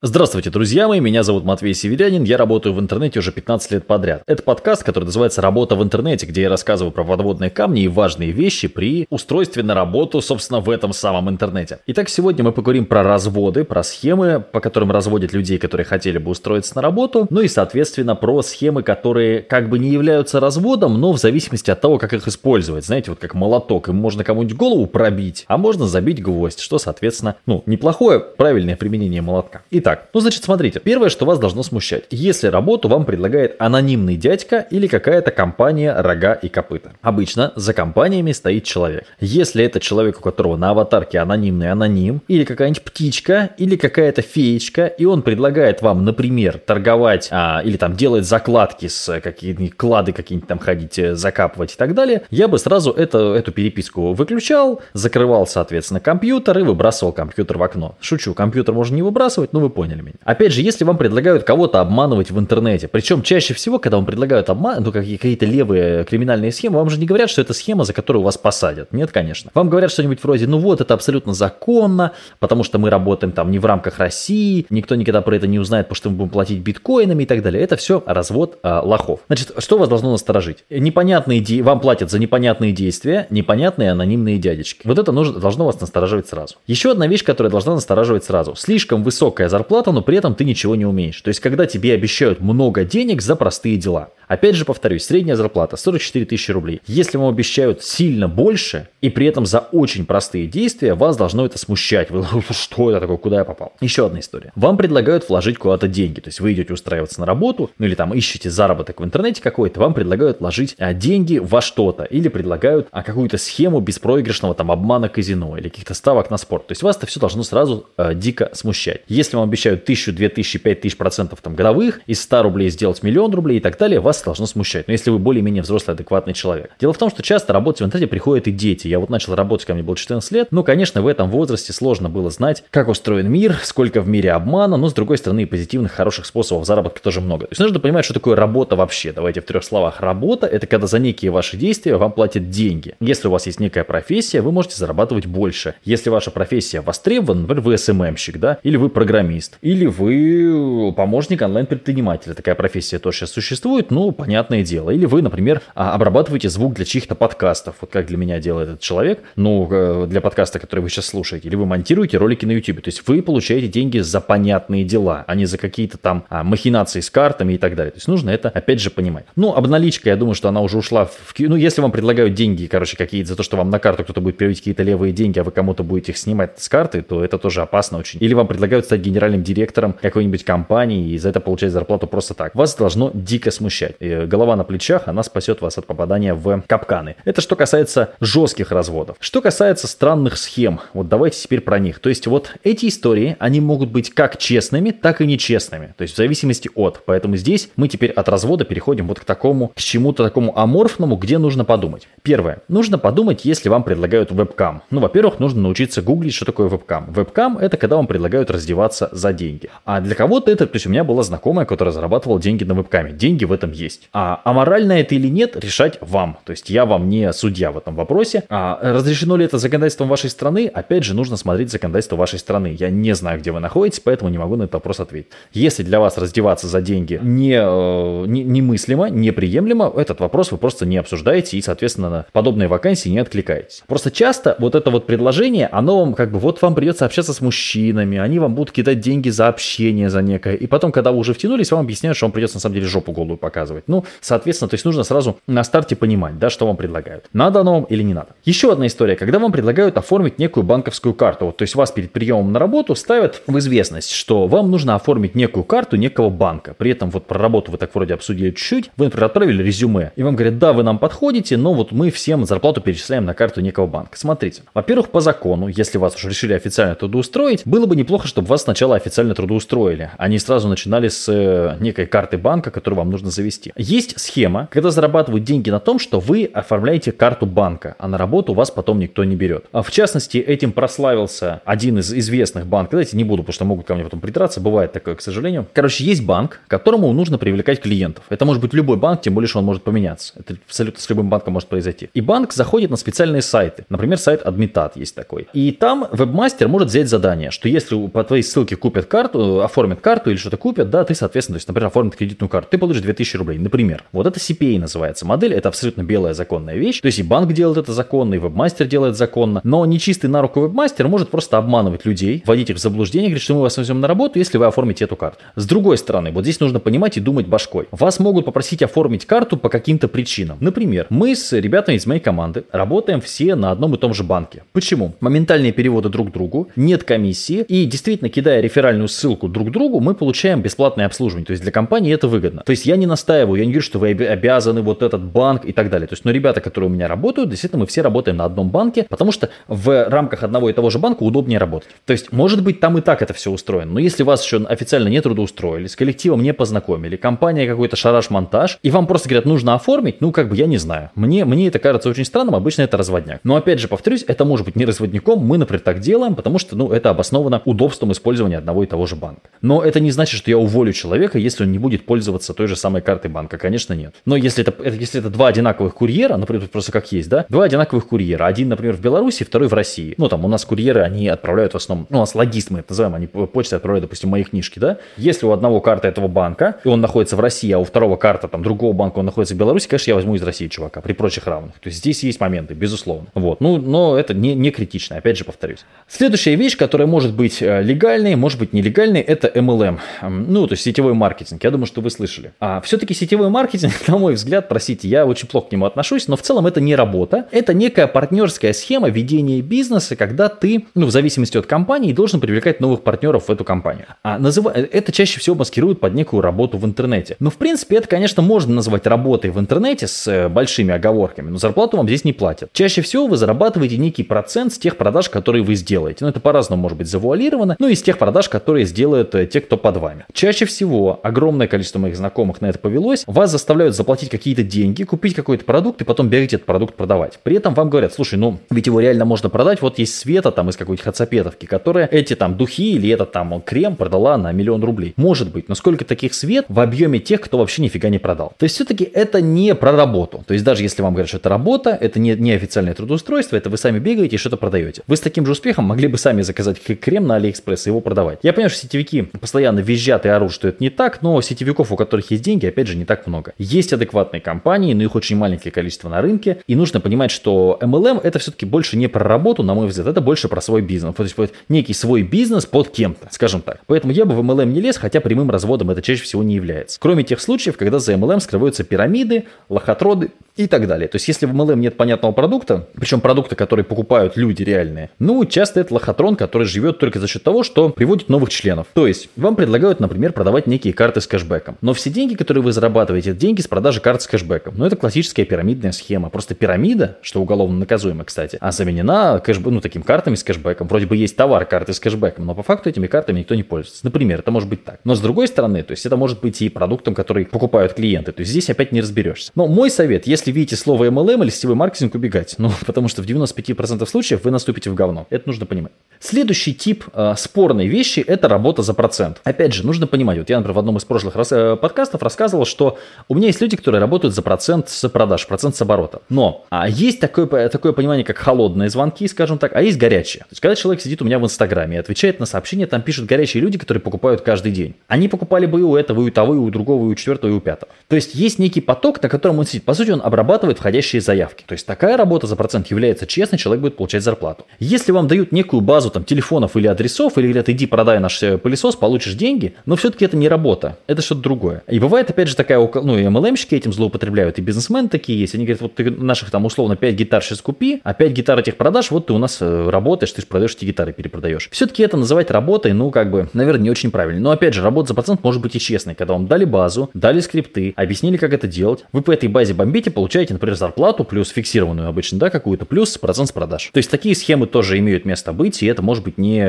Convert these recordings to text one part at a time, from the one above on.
Здравствуйте, друзья мои, меня зовут Матвей Северянин, я работаю в интернете уже 15 лет подряд. Это подкаст, который называется «Работа в интернете», где я рассказываю про подводные камни и важные вещи при устройстве на работу, собственно, в этом самом интернете. Итак, сегодня мы поговорим про разводы, про схемы, по которым разводят людей, которые хотели бы устроиться на работу, ну и, соответственно, про схемы, которые как бы не являются разводом, но в зависимости от того, как их использовать. Знаете, вот как молоток, им можно кому-нибудь голову пробить, а можно забить гвоздь, что, соответственно, ну, неплохое, правильное применение молотка. Итак, Итак, ну значит, смотрите, первое, что вас должно смущать. Если работу вам предлагает анонимный дядька или какая-то компания рога и копыта. Обычно за компаниями стоит человек. Если это человек, у которого на аватарке анонимный аноним, или какая-нибудь птичка, или какая-то феечка, и он предлагает вам, например, торговать, а, или там делать закладки с какие-нибудь клады какие-нибудь там ходить, э, закапывать и так далее, я бы сразу это, эту переписку выключал, закрывал, соответственно, компьютер и выбрасывал компьютер в окно. Шучу, компьютер можно не выбрасывать, но вы поняли меня. Опять же, если вам предлагают кого-то обманывать в интернете, причем чаще всего, когда вам предлагают обман, ну какие-то левые криминальные схемы, вам же не говорят, что это схема, за которую вас посадят. Нет, конечно. Вам говорят что-нибудь вроде, ну вот, это абсолютно законно, потому что мы работаем там не в рамках России, никто никогда про это не узнает, потому что мы будем платить биткоинами и так далее. Это все развод а, лохов. Значит, что вас должно насторожить? Непонятные де... вам платят за непонятные действия, непонятные анонимные дядечки. Вот это нужно, должно вас настораживать сразу. Еще одна вещь, которая должна настораживать сразу. Слишком высокая зарплата зарплата, но при этом ты ничего не умеешь. То есть, когда тебе обещают много денег за простые дела. Опять же, повторюсь, средняя зарплата 44 тысячи рублей. Если вам обещают сильно больше, и при этом за очень простые действия, вас должно это смущать. Вы, что это такое, куда я попал? Еще одна история. Вам предлагают вложить куда-то деньги. То есть, вы идете устраиваться на работу, ну или там ищете заработок в интернете какой-то, вам предлагают вложить а, деньги во что-то. Или предлагают а, какую-то схему беспроигрышного там обмана казино или каких-то ставок на спорт. То есть, вас это все должно сразу а, дико смущать. Если вам обещают две тысячи, пять тысяч процентов там годовых, из 100 рублей сделать миллион рублей и так далее, вас должно смущать. Но если вы более-менее взрослый, адекватный человек. Дело в том, что часто работать в интернете приходят и дети. Я вот начал работать, ко мне было 14 лет. Ну, конечно, в этом возрасте сложно было знать, как устроен мир, сколько в мире обмана, но с другой стороны позитивных, хороших способов заработка тоже много. То есть нужно понимать, что такое работа вообще. Давайте в трех словах. Работа – это когда за некие ваши действия вам платят деньги. Если у вас есть некая профессия, вы можете зарабатывать больше. Если ваша профессия востребована, например, вы СММщик, да, или вы программист, или вы помощник онлайн-предпринимателя. Такая профессия тоже сейчас существует, ну, понятное дело. Или вы, например, а, обрабатываете звук для чьих-то подкастов, вот как для меня делает этот человек, ну, э, для подкаста, который вы сейчас слушаете. Или вы монтируете ролики на YouTube. То есть вы получаете деньги за понятные дела, а не за какие-то там а, махинации с картами и так далее. То есть нужно это, опять же, понимать. Ну, обналичка, я думаю, что она уже ушла в... Ну, если вам предлагают деньги, короче, какие-то за то, что вам на карту кто-то будет переводить какие-то левые деньги, а вы кому-то будете их снимать с карты, то это тоже опасно очень. Или вам предлагают стать генеральным директором какой-нибудь компании и за это получать зарплату просто так. Вас должно дико смущать. Э, голова на плечах, она спасет вас от попадания в капканы. Это что касается жестких разводов. Что касается странных схем, вот давайте теперь про них. То есть вот эти истории, они могут быть как честными, так и нечестными. То есть в зависимости от. Поэтому здесь мы теперь от развода переходим вот к такому, к чему-то такому аморфному, где нужно подумать. Первое. Нужно подумать, если вам предлагают вебкам. Ну, во-первых, нужно научиться гуглить, что такое вебкам. Вебкам это когда вам предлагают раздеваться за деньги. А для кого-то это, то есть у меня была знакомая, которая зарабатывала деньги на вебкаме. Деньги в этом есть. А аморально это или нет, решать вам. То есть я вам не судья в этом вопросе. А разрешено ли это законодательством вашей страны? Опять же, нужно смотреть законодательство вашей страны. Я не знаю, где вы находитесь, поэтому не могу на этот вопрос ответить. Если для вас раздеваться за деньги не, э, не, немыслимо, неприемлемо, этот вопрос вы просто не обсуждаете и, соответственно, на подобные вакансии не откликаетесь. Просто часто вот это вот предложение, оно вам как бы, вот вам придется общаться с мужчинами, они вам будут кидать деньги за общение, за некое, и потом, когда вы уже втянулись, вам объясняют, что вам придется на самом деле жопу голую показывать. Ну, соответственно, то есть нужно сразу на старте понимать, да, что вам предлагают. Надо оно вам или не надо. Еще одна история, когда вам предлагают оформить некую банковскую карту. Вот, то есть вас перед приемом на работу ставят в известность, что вам нужно оформить некую карту некого банка. При этом вот про работу вы так вроде обсудили чуть-чуть, вы, например, отправили резюме, и вам говорят, да, вы нам подходите, но вот мы всем зарплату перечисляем на карту некого банка. Смотрите, во-первых, по закону, если вас уже решили официально трудоустроить, было бы неплохо, чтобы вас сначала официально трудоустроили, не сразу начинали с э, некой карты банка, которую вам нужно завести. Есть схема, когда зарабатывают деньги на том, что вы оформляете карту банка, а на работу вас потом никто не берет. А в частности, этим прославился один из известных банков. Давайте не буду, потому что могут ко мне потом придраться. Бывает такое, к сожалению. Короче, есть банк, которому нужно привлекать клиентов. Это может быть любой банк, тем более, что он может поменяться. Это абсолютно с любым банком может произойти. И банк заходит на специальные сайты. Например, сайт Admitat есть такой. И там вебмастер может взять задание, что если по твоей ссылке купят карту, оформят карту или что-то купят, да, ты, соответственно, то есть, например, оформят кредитную карту, ты получишь 2000 рублей, например. Вот это CPA называется модель, это абсолютно белая законная вещь, то есть и банк делает это законно, и вебмастер делает законно, но нечистый на руку вебмастер может просто обманывать людей, вводить их в заблуждение, говорит, что мы вас возьмем на работу, если вы оформите эту карту. С другой стороны, вот здесь нужно понимать и думать башкой. Вас могут попросить оформить карту по каким-то причинам. Например, мы с ребятами из моей команды работаем все на одном и том же банке. Почему? Моментальные переводы друг другу, нет комиссии, и действительно, кидая реферальную ссылку друг другу, мы получаем бесплатное обслуживание. То есть для компании это выгодно. То есть я не настаиваю, я не говорю, что вы обязаны вот этот банк и так далее. То есть, но ребята, которые у меня работают, действительно, мы все работаем на одном банке, потому что в рамках одного и того же банка удобнее работать. То есть, может быть, там и так это все устроено. Но если вас еще официально не трудоустроили, с коллективом не познакомили, компания какой-то шараш-монтаж, и вам просто говорят, нужно оформить, ну, как бы, я не знаю. Мне, мне это кажется очень странным, обычно это разводняк. Но, опять же, повторюсь, это может быть не разводником, мы, например, так делаем, потому что, ну, это обосновано удобством использования одного и того же банка. Но это не значит, что я уволю человека, если он не будет пользоваться той же самой картой банка. Конечно, нет. Но если это, если это два одинаковых курьера, например, просто как есть, да, два одинаковых курьера, один, например, в Беларуси, второй в России. Ну, там у нас курьеры, они отправляют в основном, ну, у нас логист мы это называем, они почтой отправляют, допустим, мои книжки, да. Если у одного карта этого банка, и он находится в России, а у второго карта там другого банка, он находится в Беларуси, конечно, я возьму из России чувака, при прочих равных. То есть здесь есть моменты, безусловно. Вот. Ну, но это не, не критично, опять же повторюсь. Следующая вещь, которая может быть э, легальной, может быть нелегальной, это MLM. Ну, то есть сетевой маркетинг. Я думаю, что вы слышали. А все-таки сетевой маркетинг, на мой взгляд, простите, я очень плохо к нему отношусь, но в целом это не работа. Это некая партнерская схема ведения бизнеса, когда ты, ну, в зависимости от компании, должен привлекать новых партнеров в эту компанию. А называ... это чаще всего маскируют под некую работу в интернете. Но, в принципе, это, конечно, можно назвать работой в интернете с э, большими оговорками, но зарплату вам здесь не платят. Чаще всего вы зарабатываете некий процент с тех продаж, которые вы сделаете. Ну, это по-разному может быть завуалировано, ну, из тех продаж, которые сделают э, те, кто под вами. Чаще всего огромное количество моих знакомых на это повелось, вас заставляют заплатить какие-то деньги, купить какой-то продукт и потом бегать этот продукт продавать. При этом вам говорят, слушай, ну, ведь его реально можно продать, вот есть Света там из какой-то хацапетовки, которая эти там духи или этот там крем продала на миллион рублей. Может быть, но сколько таких Свет в объеме тех, кто вообще нифига не продал. То есть все-таки это не про работу. То есть даже если вам говорят, что это работа, это не, не официальное трудоустройство, это вы сами бегаете и что-то продаете. Вы с таким же успехом могли бы сами заказать крем на Алиэкспресс и его продавать. Я понимаю, что сетевики постоянно визжат и орут, что это не так, но сетевиков, у которых есть деньги, опять же, не так много. Есть адекватные компании, но их очень маленькое количество на рынке, и нужно понимать, что MLM это все-таки больше не про работу, на мой взгляд, это больше про свой бизнес. То есть некий свой бизнес под кем-то, скажем так. Поэтому я бы в MLM не лез, хотя прямым разводом это чаще всего не является. Кроме тех случаев, когда за MLM скрываются пирамиды, лохотроны и так далее. То есть, если в MLM нет понятного продукта, причем продукта, который покупают люди реальные, ну, часто это лохотрон, который живет только за счет того, что приводит новых членов. То есть, вам предлагают, например, продавать некие карты с кэшбэком. Но все деньги, которые вы зарабатываете, это деньги с продажи карт с кэшбэком. Но это классическая пирамидная схема. Просто пирамида, что уголовно наказуемо, кстати, а заменена кэшбэ... ну, таким картами с кэшбэком. Вроде бы есть товар, карты с кэшбэком, но по факту этими картами никто не пользуется. Например, это может быть так. Но с другой стороны, то есть это может быть и продуктом, который покупают клиенты. То есть здесь опять не разберешься. Но мой совет, если видите слово MLM или сетевой маркетинг, убегать. Ну, потому что в 95% случаев вы наступите в говно. Это нужно понимать. Следующий тип э, спорной вещи – это работа за процент. Опять же, нужно понимать, вот я, например, в одном из прошлых э, подкастов рассказывал, что у меня есть люди, которые работают за процент с продаж, процент с оборота. Но а есть такое, такое понимание, как холодные звонки, скажем так, а есть горячие. То есть, когда человек сидит у меня в Инстаграме и отвечает на сообщения, там пишут горячие люди, которые покупают каждый день. Они покупали бы и у этого, и у того, и у другого, и у четвертого, и у пятого. То есть, есть некий поток, на котором он сидит. По сути, он обрабатывает входящие заявки. То есть, такая работа за процент является честной, человек будет получать зарплату. Если вам дают некую базу там телефонов или адресов, или говорят, иди продай наш э, пылесос, получишь деньги, но все-таки это не работа, это что-то другое. И бывает, опять же, такая, ну, и MLM-щики этим злоупотребляют, и бизнесмены такие есть. Они говорят, вот ты наших там условно 5 гитар сейчас купи, а 5 гитар этих продашь, вот ты у нас э, работаешь, ты же продаешь эти гитары, перепродаешь. Все-таки это называть работой, ну, как бы, наверное, не очень правильно. Но, опять же, работа за процент может быть и честной, когда вам дали базу, дали скрипты, объяснили, как это делать. Вы по этой базе бомбите, получаете, например, зарплату плюс фиксированную обычно, да, какую-то, плюс процент с продаж. То есть такие схемы тоже имеют место быть, и это может быть не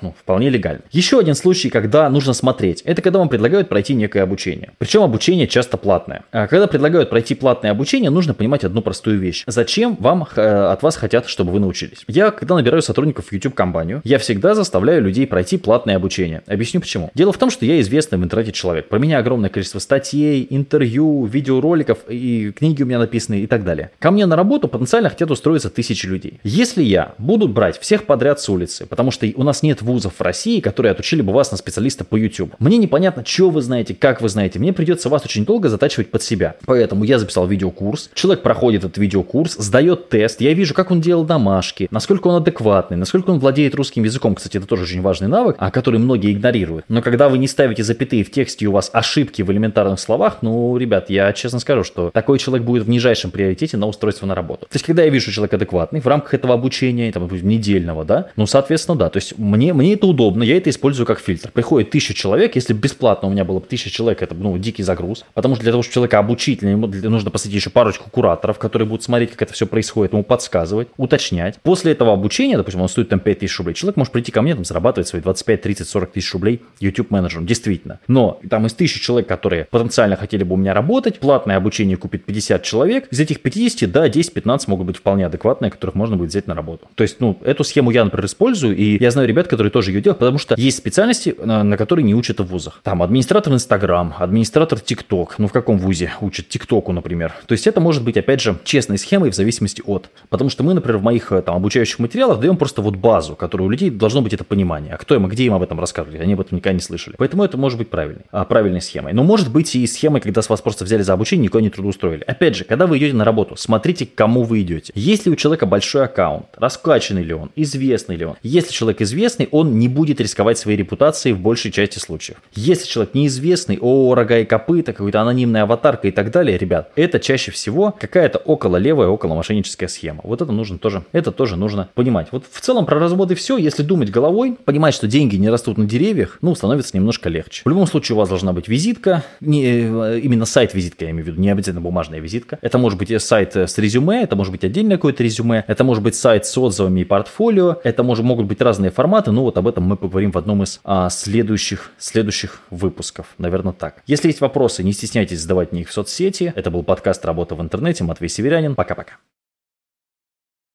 ну, вполне легально. Еще один случай, когда нужно смотреть, это когда вам предлагают пройти некое обучение. Причем обучение часто платное. А когда предлагают пройти платное обучение, нужно понимать одну простую вещь. Зачем вам э, от вас хотят, чтобы вы научились? Я, когда набираю сотрудников в YouTube-компанию, я всегда заставляю людей пройти платное обучение. Объясню почему. Дело в том, что я известный в интернете человек. Про меня огромное количество статей, интервью, видеороликов и книги у меня написаны и так далее. Ко мне на работу потенциально хотят устроиться тысячи людей. Если я буду брать всех подряд с улицы, потому что у нас нет вузов в России, России, которые отучили бы вас на специалиста по YouTube. Мне непонятно, что вы знаете, как вы знаете. Мне придется вас очень долго затачивать под себя. Поэтому я записал видеокурс. Человек проходит этот видеокурс, сдает тест. Я вижу, как он делал домашки, насколько он адекватный, насколько он владеет русским языком. Кстати, это тоже очень важный навык, а который многие игнорируют. Но когда вы не ставите запятые в тексте и у вас ошибки в элементарных словах, ну, ребят, я честно скажу, что такой человек будет в нижайшем приоритете на устройство на работу. То есть, когда я вижу, что человек адекватный в рамках этого обучения, там, недельного, да, ну, соответственно, да. То есть, мне, мне это удобно, я это использую как фильтр. Приходит тысяча человек, если бесплатно у меня было бы тысяча человек, это, ну, дикий загруз. Потому что для того, чтобы человека обучить, ему нужно посадить еще парочку кураторов, которые будут смотреть, как это все происходит, ему подсказывать, уточнять. После этого обучения, допустим, он стоит там 5 тысяч рублей, человек может прийти ко мне, там, зарабатывать свои 25, 30, 40 тысяч рублей YouTube менеджером, действительно. Но там из тысячи человек, которые потенциально хотели бы у меня работать, платное обучение купит 50 человек, из этих 50, да, 10-15 могут быть вполне адекватные, которых можно будет взять на работу. То есть, ну, эту схему я, например, использую, и я знаю ребят, которые тоже ее делают, потому что есть специальности, на, на которые не учат в вузах. Там администратор Инстаграм, администратор ТикТок, ну в каком вузе учат ТикТоку, например. То есть это может быть, опять же, честной схемой в зависимости от. Потому что мы, например, в моих там обучающих материалах даем просто вот базу, которую у людей должно быть это понимание. А кто им, где им об этом рассказывать? Они об этом никогда не слышали. Поэтому это может быть правильной, а, правильной схемой. Но может быть и схемой, когда с вас просто взяли за обучение, никого не трудоустроили. Опять же, когда вы идете на работу, смотрите, к кому вы идете. Если у человека большой аккаунт, раскачанный ли он, известный ли он. Если человек известный, он не будет рисковать своей репутацией в большей части случаев. Если человек неизвестный, о, рога и копыта, какая-то анонимная аватарка и так далее, ребят, это чаще всего какая-то около левая, около мошенническая схема. Вот это нужно тоже, это тоже нужно понимать. Вот в целом про разводы все, если думать головой, понимать, что деньги не растут на деревьях, ну, становится немножко легче. В любом случае у вас должна быть визитка, не, э, именно сайт-визитка, я имею в виду, не обязательно бумажная визитка. Это может быть сайт с резюме, это может быть отдельное какое-то резюме, это может быть сайт с отзывами и портфолио, это может, могут быть разные форматы, ну вот об этом мы поговорим в одном из а, следующих, следующих выпусков, наверное так. Если есть вопросы, не стесняйтесь задавать мне их в соцсети. Это был подкаст «Работа в интернете», Матвей Северянин. Пока-пока.